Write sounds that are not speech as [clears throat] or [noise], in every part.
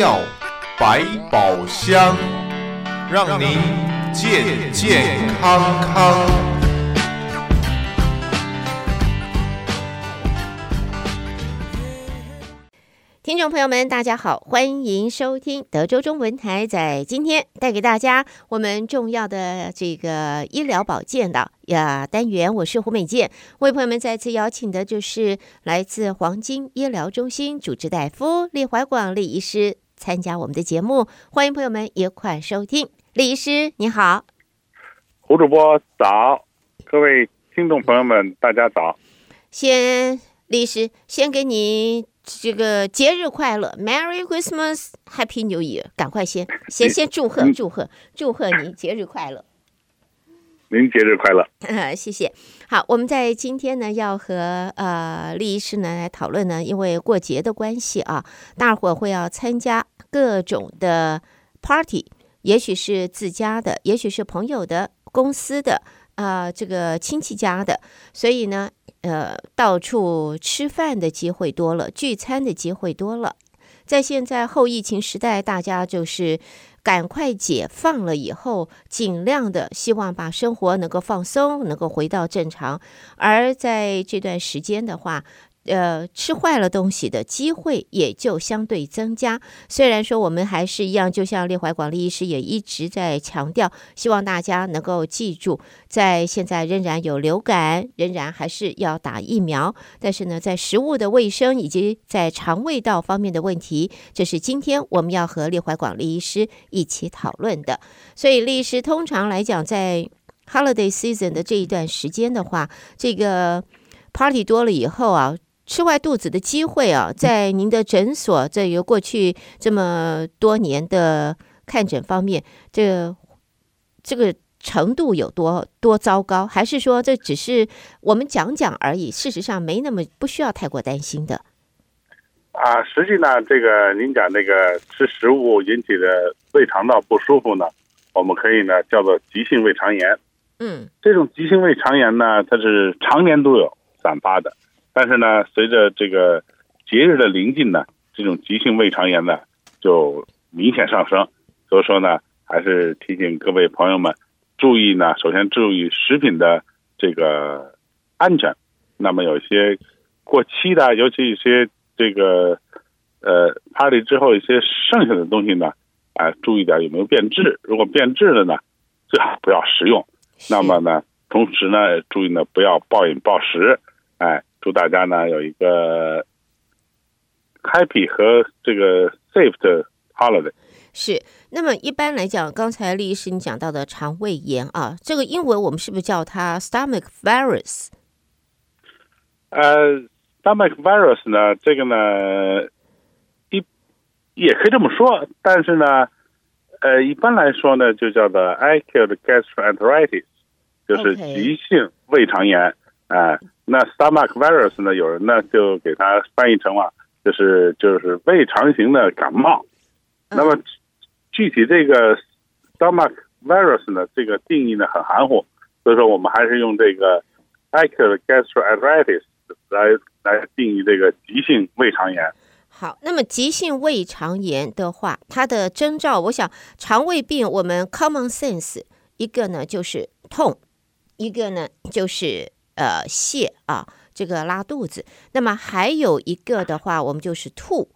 药百宝箱，让您健健康康。听众朋友们，大家好，欢迎收听德州中文台，在今天带给大家我们重要的这个医疗保健的呀单元。我是胡美健，为朋友们再次邀请的就是来自黄金医疗中心主治大夫李怀广李医师参加我们的节目，欢迎朋友们也快收听。李医师你好，胡主播早，各位听众朋友们大家早。先李医师先给你。这个节日快乐，Merry Christmas，Happy New Year！赶快先先先祝贺祝贺祝贺你节日快乐。您节日快乐，呃，[laughs] 谢谢。好，我们在今天呢要和呃李医师呢来讨论呢，因为过节的关系啊，大伙会要参加各种的 party，也许是自家的，也许是朋友的、公司的啊、这个亲戚家的，所以呢。呃，到处吃饭的机会多了，聚餐的机会多了。在现在后疫情时代，大家就是赶快解放了以后，尽量的希望把生活能够放松，能够回到正常。而在这段时间的话，呃，吃坏了东西的机会也就相对增加。虽然说我们还是一样，就像列怀广利医师也一直在强调，希望大家能够记住，在现在仍然有流感，仍然还是要打疫苗。但是呢，在食物的卫生以及在肠胃道方面的问题，这是今天我们要和列怀广利医师一起讨论的。所以，律师通常来讲，在 holiday season 的这一段时间的话，这个 party 多了以后啊。吃坏肚子的机会啊，在您的诊所，这有过去这么多年的看诊方面，这这个程度有多多糟糕？还是说这只是我们讲讲而已？事实上没那么不需要太过担心的。啊，实际呢，这个您讲那个吃食物引起的胃肠道不舒服呢，我们可以呢叫做急性胃肠炎。嗯，这种急性胃肠炎呢，它是常年都有散发的。但是呢，随着这个节日的临近呢，这种急性胃肠炎呢就明显上升。所以说呢，还是提醒各位朋友们注意呢，首先注意食品的这个安全。那么有些过期的，尤其一些这个呃 party 之后一些剩下的东西呢，啊、注意点有没有变质。如果变质了呢，最好不要食用。那么呢，同时呢，注意呢不要暴饮暴食，哎。祝大家呢有一个 happy 和这个 safe 的 holiday。是，那么一般来讲，刚才李医师你讲到的肠胃炎啊，这个英文我们是不是叫它 stomach virus？呃，stomach virus 呢，这个呢一也可以这么说，但是呢，呃，一般来说呢，就叫做 acute gastroenteritis，就是急性胃肠炎啊。那 stomach virus 呢？有人呢就给它翻译成了，就是就是胃肠型的感冒。那么具体这个 stomach virus 呢，这个定义呢很含糊，所以说我们还是用这个 acute gastroenteritis 来来定义这个急性胃肠炎。好，那么急性胃肠炎的话，它的征兆，我想肠胃病我们 common sense 一个呢就是痛，一个呢就是。呃，泻啊，这个拉肚子。那么还有一个的话，我们就是吐。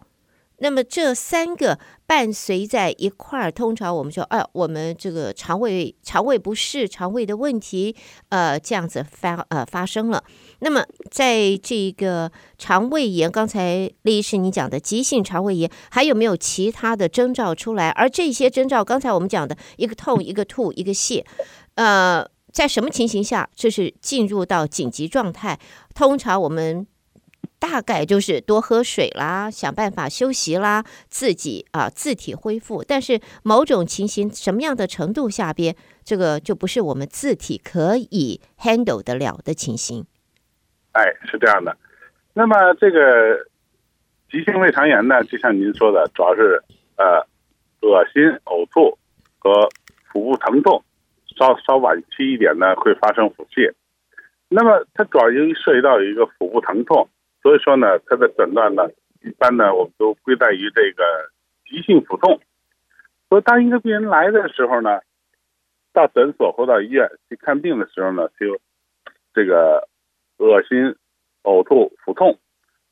那么这三个伴随在一块儿，通常我们说，哎、我们这个肠胃肠胃不适、肠胃的问题，呃，这样子发呃发生了。那么在这个肠胃炎，刚才李医师你讲的急性肠胃炎，还有没有其他的征兆出来？而这些征兆，刚才我们讲的一个痛、一个吐、一个泻，呃。在什么情形下，这是进入到紧急状态？通常我们大概就是多喝水啦，想办法休息啦，自己啊自体恢复。但是某种情形，什么样的程度下边，这个就不是我们自体可以 handle 得了的情形。哎，是这样的。那么这个急性胃肠炎呢，就像您说的，主要是呃恶心、呕吐和腹部疼痛。稍稍晚期一点呢，会发生腹泻。那么它主要由于涉及到一个腹部疼痛，所以说呢，它的诊断呢，一般呢，我们都归在于这个急性腹痛。所以当一个病人来的时候呢，到诊所或到医院去看病的时候呢，就这个恶心、呕吐、腹痛，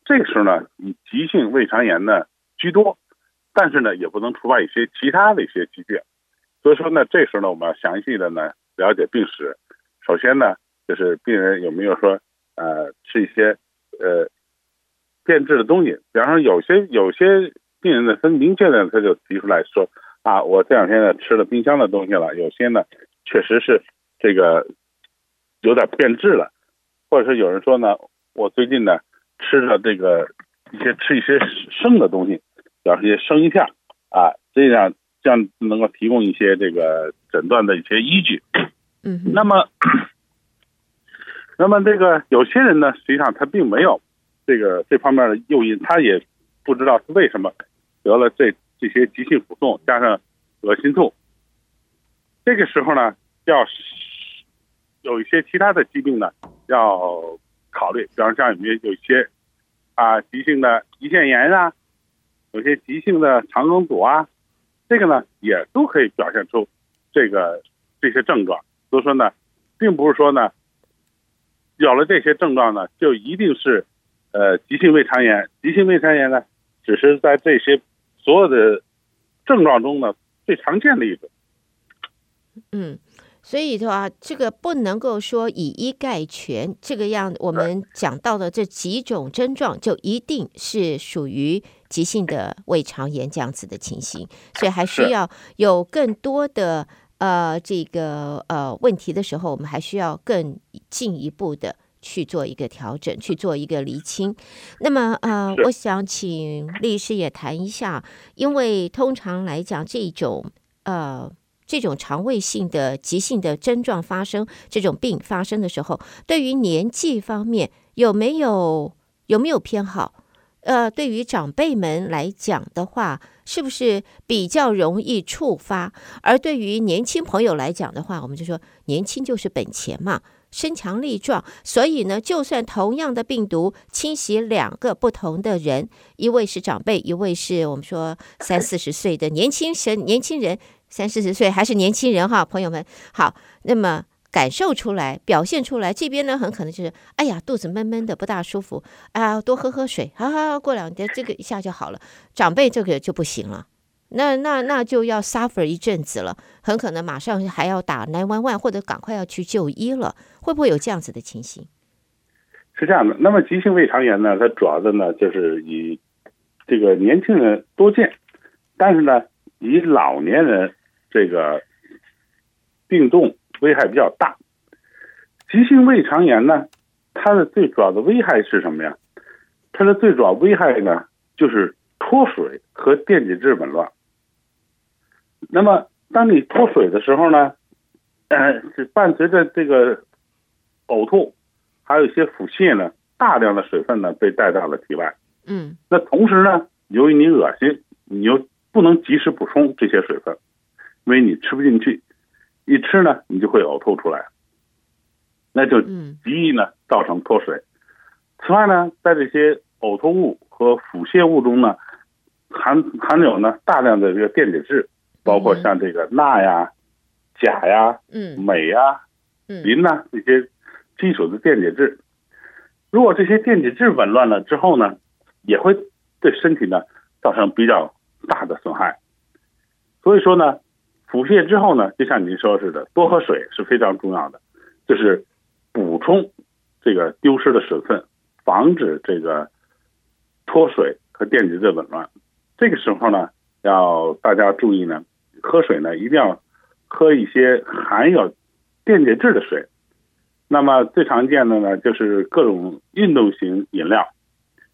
这个时候呢，以急性胃肠炎呢居多，但是呢，也不能除外一些其他的一些疾病。所以说呢，这时候呢，我们要详细的呢了解病史。首先呢，就是病人有没有说呃吃一些呃变质的东西，比方说有些有些病人呢，他明确的他就提出来说。啊，我这两天呢吃了冰箱的东西了，有些呢确实是这个有点变质了，或者是有人说呢，我最近呢吃了这个一些吃一些生的东西，比方说一些生鱼片啊，这样这样能够提供一些这个诊断的一些依据。嗯，那么那么这个有些人呢，实际上他并没有这个这方面的诱因，他也不知道是为什么得了这。这些急性腹痛加上恶心吐，这个时候呢，要有一些其他的疾病呢要考虑，比方像有没有有一些啊急性的胰腺炎啊，有些急性的肠梗阻啊，这个呢也都可以表现出这个这些症状。所以说呢，并不是说呢有了这些症状呢就一定是呃急性胃肠炎，急性胃肠炎呢只是在这些。所有的症状中呢，最常见的一种。嗯，所以的话，这个不能够说以一概全。这个样，我们讲到的这几种症状，就一定是属于急性的胃肠炎这样子的情形。所以还需要有更多的呃这个呃问题的时候，我们还需要更进一步的。去做一个调整，去做一个厘清。那么，呃，我想请律师也谈一下，因为通常来讲，这种呃这种肠胃性的急性的症状发生，这种病发生的时候，对于年纪方面有没有有没有偏好？呃，对于长辈们来讲的话，是不是比较容易触发？而对于年轻朋友来讲的话，我们就说年轻就是本钱嘛。身强力壮，所以呢，就算同样的病毒侵袭两个不同的人，一位是长辈，一位是我们说三四十岁的年轻人，年轻人三四十岁还是年轻人哈，朋友们好，那么感受出来、表现出来，这边呢很可能就是哎呀肚子闷闷的不大舒服啊，多喝喝水，哈、啊、哈，过两天这个一下就好了。长辈这个就不行了。那那那就要 suffer 一阵子了，很可能马上还要打 nine one one，或者赶快要去就医了，会不会有这样子的情形？是这样的，那么急性胃肠炎呢，它主要的呢就是以这个年轻人多见，但是呢，以老年人这个病重危害比较大。急性胃肠炎呢，它的最主要的危害是什么呀？它的最主要危害呢，就是脱水和电解质紊乱。那么，当你脱水的时候呢，呃，是伴随着这个呕吐，还有一些腹泻呢，大量的水分呢被带到了体外。嗯。那同时呢，由于你恶心，你又不能及时补充这些水分，因为你吃不进去，一吃呢，你就会呕吐出来，那就极易呢造成脱水。此外呢，在这些呕吐物和腹泻物中呢，含含有呢大量的这个电解质。包括像这个钠呀、钾呀、嗯、镁呀、磷呐这些基础的电解质，如果这些电解质紊乱了之后呢，也会对身体呢造成比较大的损害。所以说呢，腹泻之后呢，就像您说似的，多喝水是非常重要的，就是补充这个丢失的水分，防止这个脱水和电解质紊乱。这个时候呢，要大家注意呢。喝水呢，一定要喝一些含有电解质的水。那么最常见的呢，就是各种运动型饮料。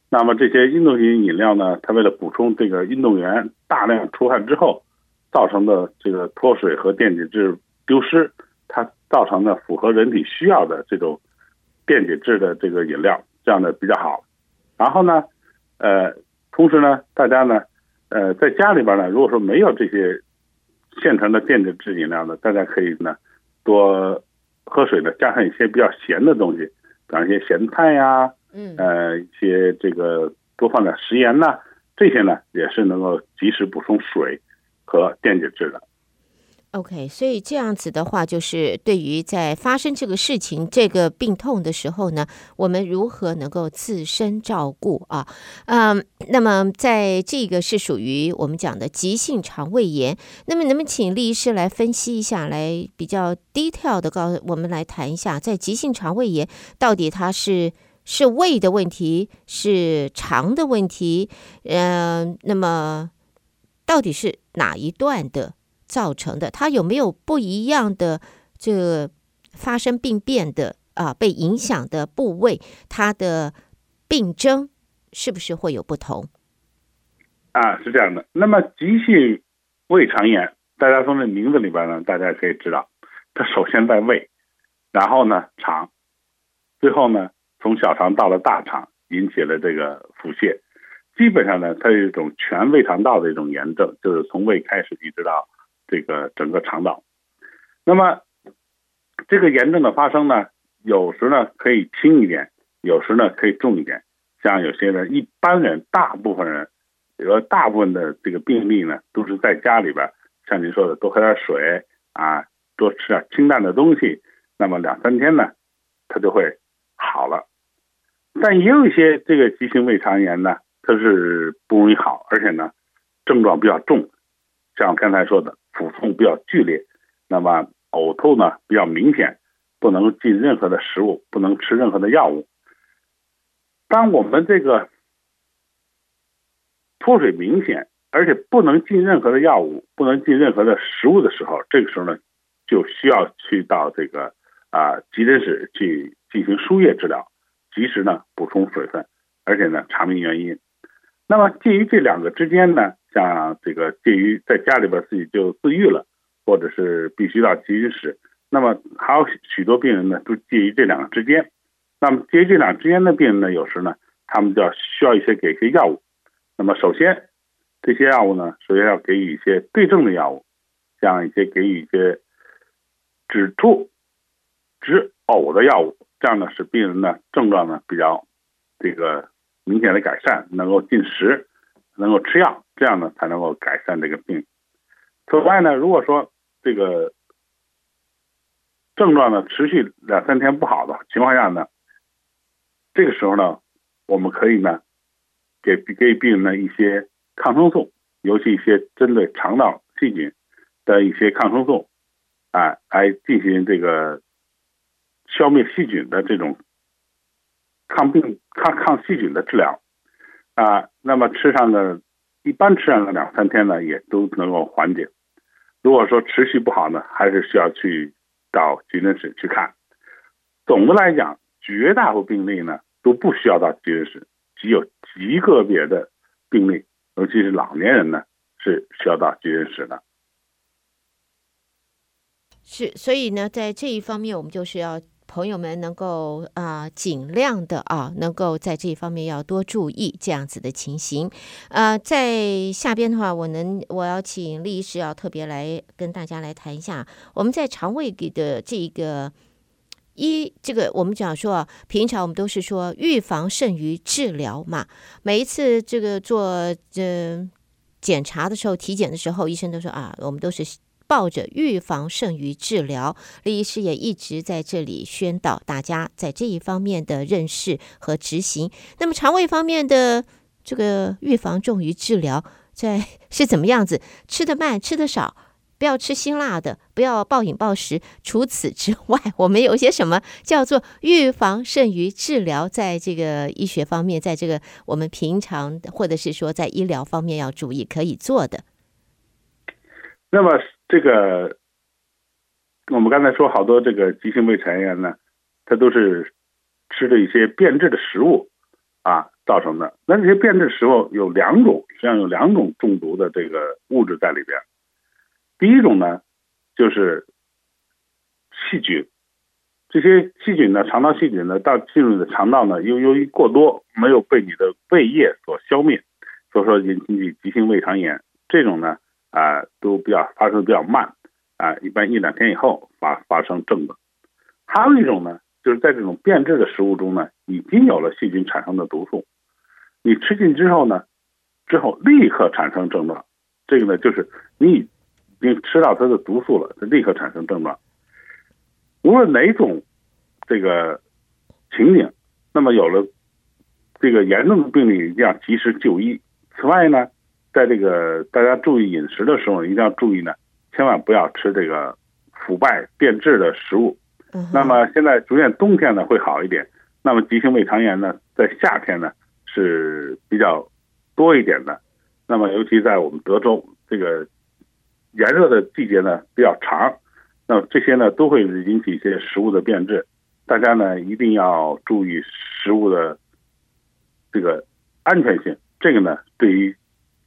那么这些运动型饮料呢，它为了补充这个运动员大量出汗之后造成的这个脱水和电解质丢失，它造成的符合人体需要的这种电解质的这个饮料，这样的比较好。然后呢，呃，同时呢，大家呢，呃，在家里边呢，如果说没有这些。现成的电解质饮料呢，大家可以呢多喝水呢，加上一些比较咸的东西，比方一些咸菜呀，嗯，呃，一些这个多放点食盐呐，这些呢也是能够及时补充水和电解质的。OK，所以这样子的话，就是对于在发生这个事情、这个病痛的时候呢，我们如何能够自身照顾啊？嗯，那么在这个是属于我们讲的急性肠胃炎，那么能不能请李医师来分析一下，来比较 detail 的告诉我们来谈一下，在急性肠胃炎到底它是是胃的问题，是肠的问题？嗯，那么到底是哪一段的？造成的，它有没有不一样的这个发生病变的啊？被影响的部位，它的病征是不是会有不同？啊，是这样的。那么急性胃肠炎，大家从这名字里边呢，大家可以知道，它首先在胃，然后呢肠，最后呢从小肠到了大肠，引起了这个腹泻。基本上呢，它是一种全胃肠道的一种炎症，就是从胃开始一直到。这个整个肠道，那么这个炎症的发生呢，有时呢可以轻一点，有时呢可以重一点。像有些人，一般人，大部分人，比如说大部分的这个病例呢，都是在家里边，像您说的，多喝点水啊，多吃点清淡的东西，那么两三天呢，它就会好了。但也有一些这个急性胃肠炎呢，它是不容易好，而且呢，症状比较重，像刚才说的。腹痛比较剧烈，那么呕吐呢比较明显，不能进任何的食物，不能吃任何的药物。当我们这个脱水明显，而且不能进任何的药物，不能进任何的食物的时候，这个时候呢，就需要去到这个啊急诊室去进行输液治疗，及时呢补充水分，而且呢查明原因。那么介于这两个之间呢，像这个介于在家里边自己就自愈了，或者是必须到急诊室，那么还有许多病人呢，都介于这两个之间。那么介于这两之间的病人呢，有时呢，他们就要需要一些给一些药物。那么首先，这些药物呢，首先要给予一些对症的药物，像一些给予一些止吐、止呕的药物，这样呢，使病人呢症状呢比较这个。明显的改善，能够进食，能够吃药，这样呢才能够改善这个病。此外呢，如果说这个症状呢持续两三天不好的情况下呢，这个时候呢，我们可以呢给给病人呢一些抗生素，尤其一些针对肠道细菌的一些抗生素，啊，来进行这个消灭细菌的这种。抗病、抗抗细菌的治疗啊，那么吃上的，一般吃上个两三天呢，也都能够缓解。如果说持续不好呢，还是需要去到急诊室去看。总的来讲，绝大部分病例呢都不需要到急诊室，只有极个别的病例，尤其是老年人呢是需要到急诊室的。是，所以呢，在这一方面，我们就是要。朋友们能够啊、尽量的啊，能够在这一方面要多注意这样子的情形。呃，在下边的话，我能我要请李医师要特别来跟大家来谈一下，我们在肠胃里的这一个一这个我们讲说啊，平常我们都是说预防胜于治疗嘛。每一次这个做这检查的时候，体检的时候，医生都说啊，我们都是。抱着预防胜于治疗，李医师也一直在这里宣导大家在这一方面的认识和执行。那么肠胃方面的这个预防重于治疗，在是怎么样子？吃得慢，吃得少，不要吃辛辣的，不要暴饮暴食。除此之外，我们有些什么叫做预防胜于治疗？在这个医学方面，在这个我们平常或者是说在医疗方面要注意可以做的。那么。这个，我们刚才说好多这个急性胃肠炎呢，它都是吃的一些变质的食物啊造成的。那这些变质食物有两种，实际上有两种中毒的这个物质在里边。第一种呢，就是细菌，这些细菌呢，肠道细菌呢，到进入你的肠道呢，由由于过多，没有被你的胃液所消灭，所以说引起急性胃肠炎。这种呢。啊，都比较发生比较慢，啊，一般一两天以后发发生症状。还有一种呢，就是在这种变质的食物中呢，已经有了细菌产生的毒素，你吃进之后呢，之后立刻产生症状，这个呢就是你已经吃到它的毒素了，它立刻产生症状。无论哪种这个情景，那么有了这个严重的病例，一定要及时就医。此外呢，在这个大家注意饮食的时候，一定要注意呢，千万不要吃这个腐败变质的食物。那么现在逐渐冬天呢会好一点，那么急性胃肠炎呢，在夏天呢是比较。多一点的，那么尤其在我们德州这个炎热的季节呢比较长，那么这些呢都会引起一些食物的变质，大家呢一定要注意食物的这个安全性，这个呢对于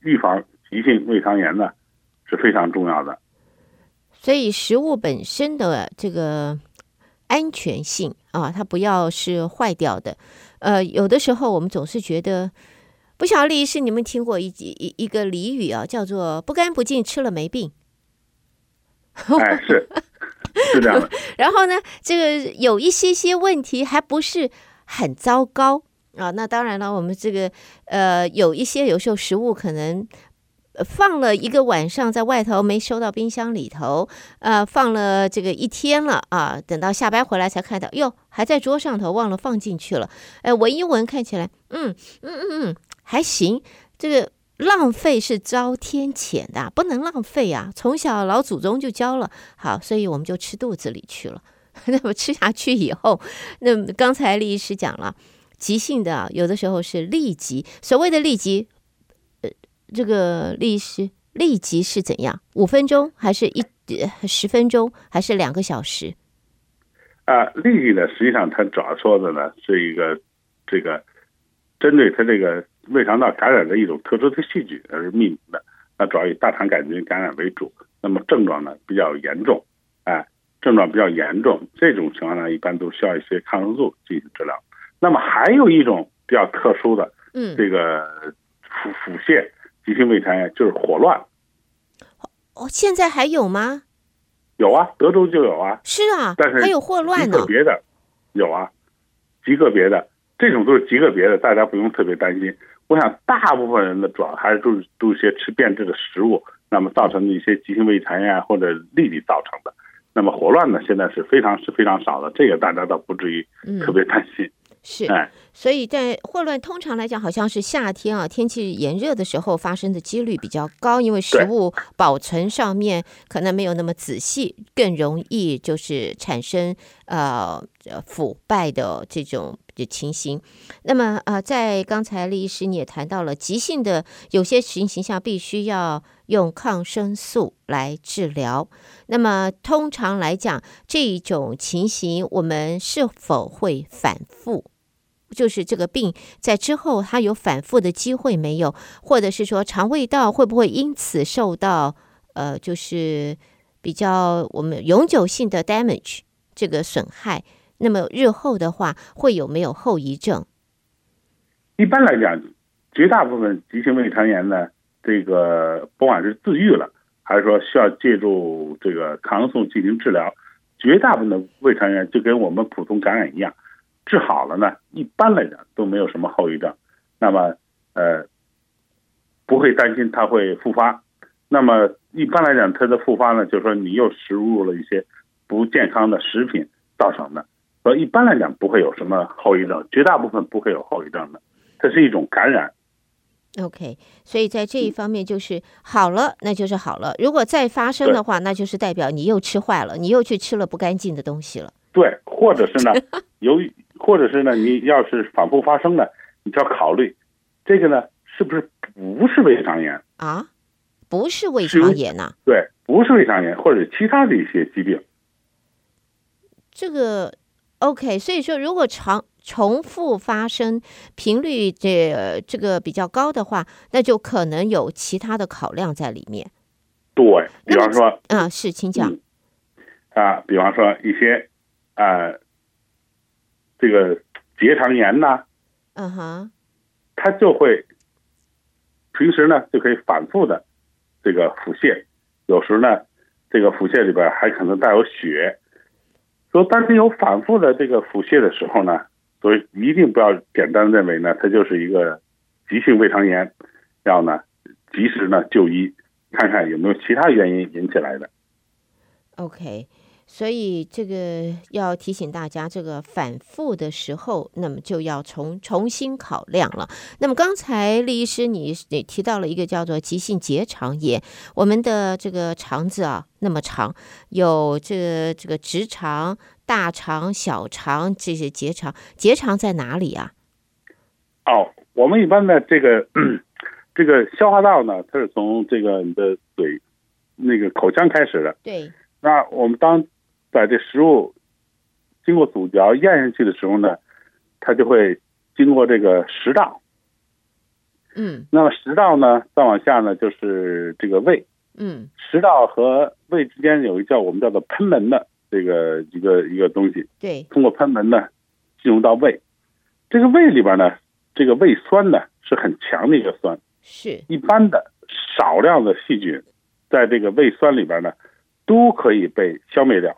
预防急性胃肠炎呢是非常重要的。所以食物本身的这个安全性啊，它不要是坏掉的。呃，有的时候我们总是觉得。不晓得李医师，你们听过一一一个俚语啊，叫做“不干不净，吃了没病”。哎，是是这样的。[laughs] 然后呢，这个有一些些问题还不是很糟糕啊。那当然了，我们这个呃，有一些有时候食物可能放了一个晚上在外头没收到冰箱里头，呃，放了这个一天了啊，等到下班回来才看到，哟，还在桌上头忘了放进去了。哎，闻一闻，看起来，嗯嗯嗯嗯。还行，这个浪费是遭天谴的，不能浪费啊！从小老祖宗就教了，好，所以我们就吃肚子里去了。[laughs] 那么吃下去以后，那刚才李医师讲了，急性的有的时候是立即，所谓的立即，呃，这个李医师立即是怎样？五分钟还是一呃十分钟还是两个小时？啊，立即呢，实际上它主要说的呢是一个这个针对它这个。胃肠道感染的一种特殊的细菌，而命名的，那主要以大肠杆菌感染为主。那么症状呢比较严重，哎，症状比较严重，这种情况呢一般都需要一些抗生素进行治疗。那么还有一种比较特殊的，嗯，这个腹腹泻急性胃肠炎就是霍乱。哦，现在还有吗？有啊，德州就有啊。是啊，但是还有霍乱呢。极个别的有啊，极个别的这种都是极个别的，大家不用特别担心。我想，大部分人的主要还是都是都是些吃变质的食物，那么造成的一些急性胃肠炎或者痢疾造成的。那么霍乱呢，现在是非常是非常少的，这个大家倒不至于特别担心。嗯、是，哎，所以在霍乱通常来讲，好像是夏天啊，天气炎热的时候发生的几率比较高，因为食物保存上面可能没有那么仔细，更容易就是产生呃腐败的这种。的情形，那么呃，在刚才李医师你也谈到了急性的有些情形下必须要用抗生素来治疗。那么通常来讲，这一种情形我们是否会反复？就是这个病在之后它有反复的机会没有？或者是说肠胃道会不会因此受到呃，就是比较我们永久性的 damage 这个损害？那么日后的话，会有没有后遗症？一般来讲，绝大部分急性胃肠炎呢，这个不管是自愈了，还是说需要借助这个抗生素进行治疗，绝大部分的胃肠炎就跟我们普通感染一样，治好了呢，一般来讲都没有什么后遗症。那么呃，不会担心它会复发。那么一般来讲，它的复发呢，就是说你又食入了一些不健康的食品造成的。所以，一般来讲不会有什么后遗症，绝大部分不会有后遗症的，这是一种感染。OK，所以在这一方面就是好了，那就是好了。如果再发生的话，那就是代表你又吃坏了，你又去吃了不干净的东西了。对，或者是呢，[laughs] 由于或者是呢，你要是反复发生呢，你就要考虑这个呢，是不是不是胃肠炎啊？不是胃肠炎呐？对，不是胃肠炎，或者其他的一些疾病。这个。OK，所以说如果长重复发生频率这这个比较高的话，那就可能有其他的考量在里面。对，比方说，啊，是，请讲。啊，比方说一些啊，这个结肠炎呐，嗯哼，它就会平时呢就可以反复的这个腹泻，有时呢这个腹泻里边还可能带有血。说，当你有反复的这个腹泻的时候呢，所以一定不要简单认为呢，它就是一个急性胃肠炎，要呢及时呢就医，看看有没有其他原因引起来的。OK。所以这个要提醒大家，这个反复的时候，那么就要重重新考量了。那么刚才李医师你你提到了一个叫做急性结肠炎，我们的这个肠子啊那么长，有这个这个直肠、大肠、小肠这些结肠，结肠在哪里啊？哦，我们一般的这个 [clears throat] 这个消化道呢，它是从这个你的嘴那个口腔开始的。对。那我们当把这食物经过咀嚼咽下去的时候呢，它就会经过这个食道。嗯。那么食道呢，再往下呢，就是这个胃。嗯。食道和胃之间有一叫我们叫做喷门的这个一个一个东西。对。通过喷门呢，进入到胃。这个胃里边呢，这个胃酸呢是很强的一个酸。是。一般的少量的细菌，在这个胃酸里边呢，都可以被消灭掉。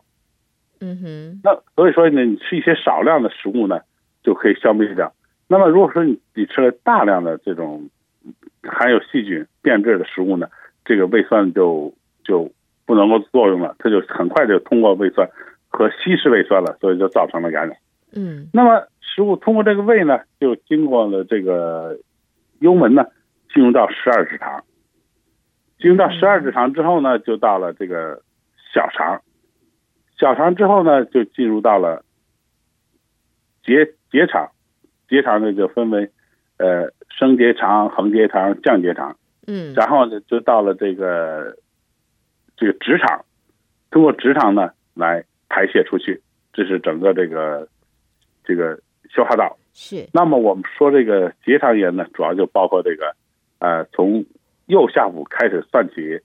嗯哼，那所以说呢，你吃一些少量的食物呢，就可以消灭掉。那么如果说你你吃了大量的这种含有细菌变质的食物呢，这个胃酸就就不能够作用了，它就很快就通过胃酸和稀释胃酸了，所以就造成了感染。嗯，那么食物通过这个胃呢，就经过了这个幽门呢，进入到十二指肠，进入到十二指肠之后呢，就到了这个小肠。小肠之后呢，就进入到了结结肠，结肠呢就分为呃升结肠、横结肠、降结肠，嗯，然后呢就到了这个这个直肠，通过直肠呢来排泄出去，这是整个这个这个消化道。是。那么我们说这个结肠炎呢，主要就包括这个呃从右下腹开始算起，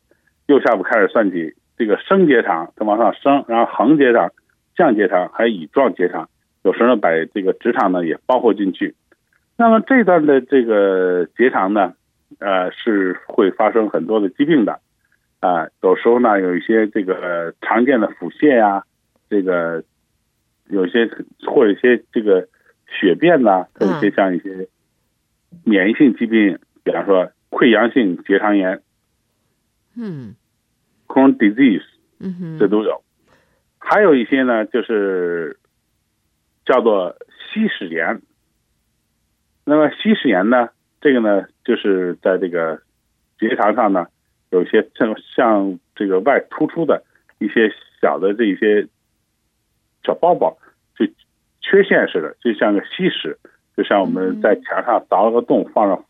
右下腹开始算起。这个升结肠它往上升，然后横结肠、降结肠还有乙状结肠，有时候呢把这个直肠呢也包括进去。那么这段的这个结肠呢，呃是会发生很多的疾病的，啊、呃，有时候呢有一些这个常见的腹泻呀，这个有些或者一些这个血便呐，还有一些像一些免疫性疾病，比方说溃疡性结肠炎，嗯。Crohn disease，嗯哼，这都有，还有一些呢，就是叫做希史炎。那么希史炎呢，这个呢，就是在这个结肠上呢，有一些像像这个外突出的一些小的这一些小包包，就缺陷似的，就像个希史，就像我们在墙上凿了个洞，放上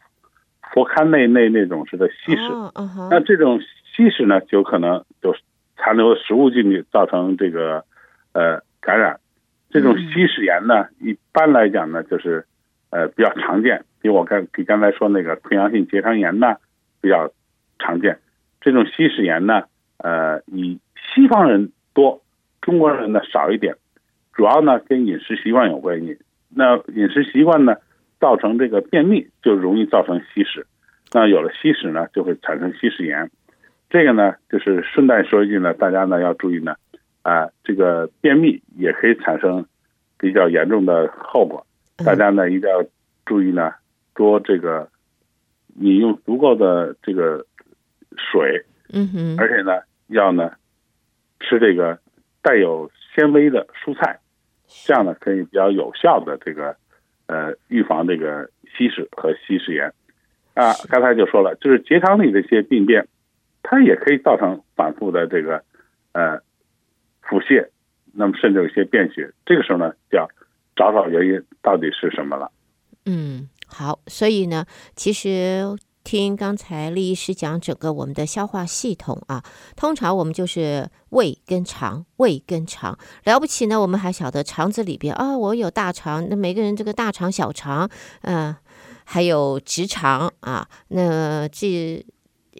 佛龛那那那种似的希史。那这种。稀释呢，就可能就残留的食物进去，造成这个呃感染。这种稀释炎呢，一般来讲呢，就是呃比较常见，比我刚比刚才说那个溃疡性结肠炎呢比较常见。这种稀释炎呢，呃以西方人多，中国人呢少一点，主要呢跟饮食习惯有关系。那饮食习惯呢，造成这个便秘，就容易造成稀释。那有了稀释呢，就会产生稀释炎。这个呢，就是顺带说一句呢，大家呢要注意呢，啊，这个便秘也可以产生比较严重的后果，大家呢一定要注意呢，多这个饮用足够的这个水，嗯哼，而且呢要呢吃这个带有纤维的蔬菜，这样呢可以比较有效的这个呃预防这个稀释和稀释炎。啊，刚才就说了，就是结肠里的一些病变。它也可以造成反复的这个呃腹泻，那么甚至有些便血。这个时候呢，就要找找原因到底是什么了。嗯，好，所以呢，其实听刚才李医师讲整个我们的消化系统啊，通常我们就是胃跟肠，胃跟肠了不起呢，我们还晓得肠子里边啊、我有大肠，那每个人这个大肠、小肠，嗯、还有直肠啊，那这。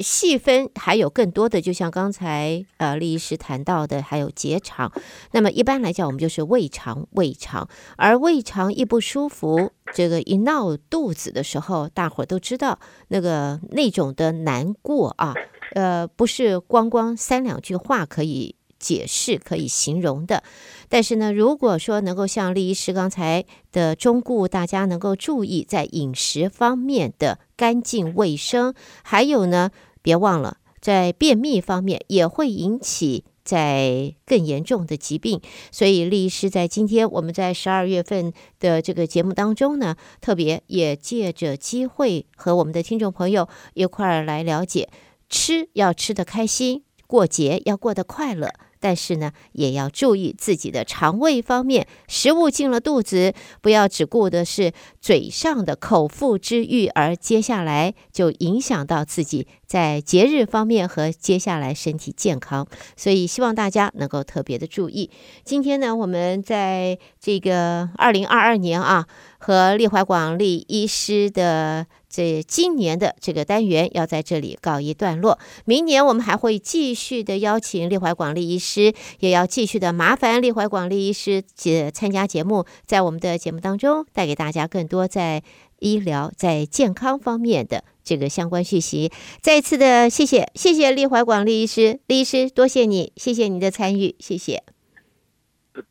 细分还有更多的，就像刚才呃厉医师谈到的，还有结肠。那么一般来讲，我们就是胃肠，胃肠。而胃肠一不舒服，这个一闹肚子的时候，大伙都知道那个那种的难过啊，呃，不是光光三两句话可以解释、可以形容的。但是呢，如果说能够像酈医师刚才的忠告，大家能够注意在饮食方面的干净卫生，还有呢，别忘了在便秘方面也会引起在更严重的疾病。所以酈医师在今天我们在十二月份的这个节目当中呢，特别也借着机会和我们的听众朋友一块儿来了解，吃要吃得开心，过节要过得快乐。但是呢，也要注意自己的肠胃方面，食物进了肚子，不要只顾的是嘴上的口腹之欲，而接下来就影响到自己在节日方面和接下来身体健康。所以希望大家能够特别的注意。今天呢，我们在这个二零二二年啊，和李怀广利医师的。这今年的这个单元要在这里告一段落，明年我们还会继续的邀请酈怀广利医师，也要继续的麻烦酈怀广利医师节参加节目，在我们的节目当中带给大家更多在医疗、在健康方面的这个相关讯息。再一次的谢谢，谢谢酈怀广利医师，李医师多谢你，谢谢你的参与，谢谢。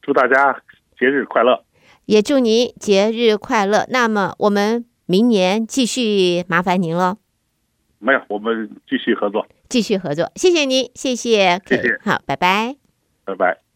祝大家节日快乐，也祝您节日快乐。那么我们。明年继续麻烦您了。没有，我们继续合作，继续合作，谢谢您，谢谢，谢谢，好，拜拜，拜拜。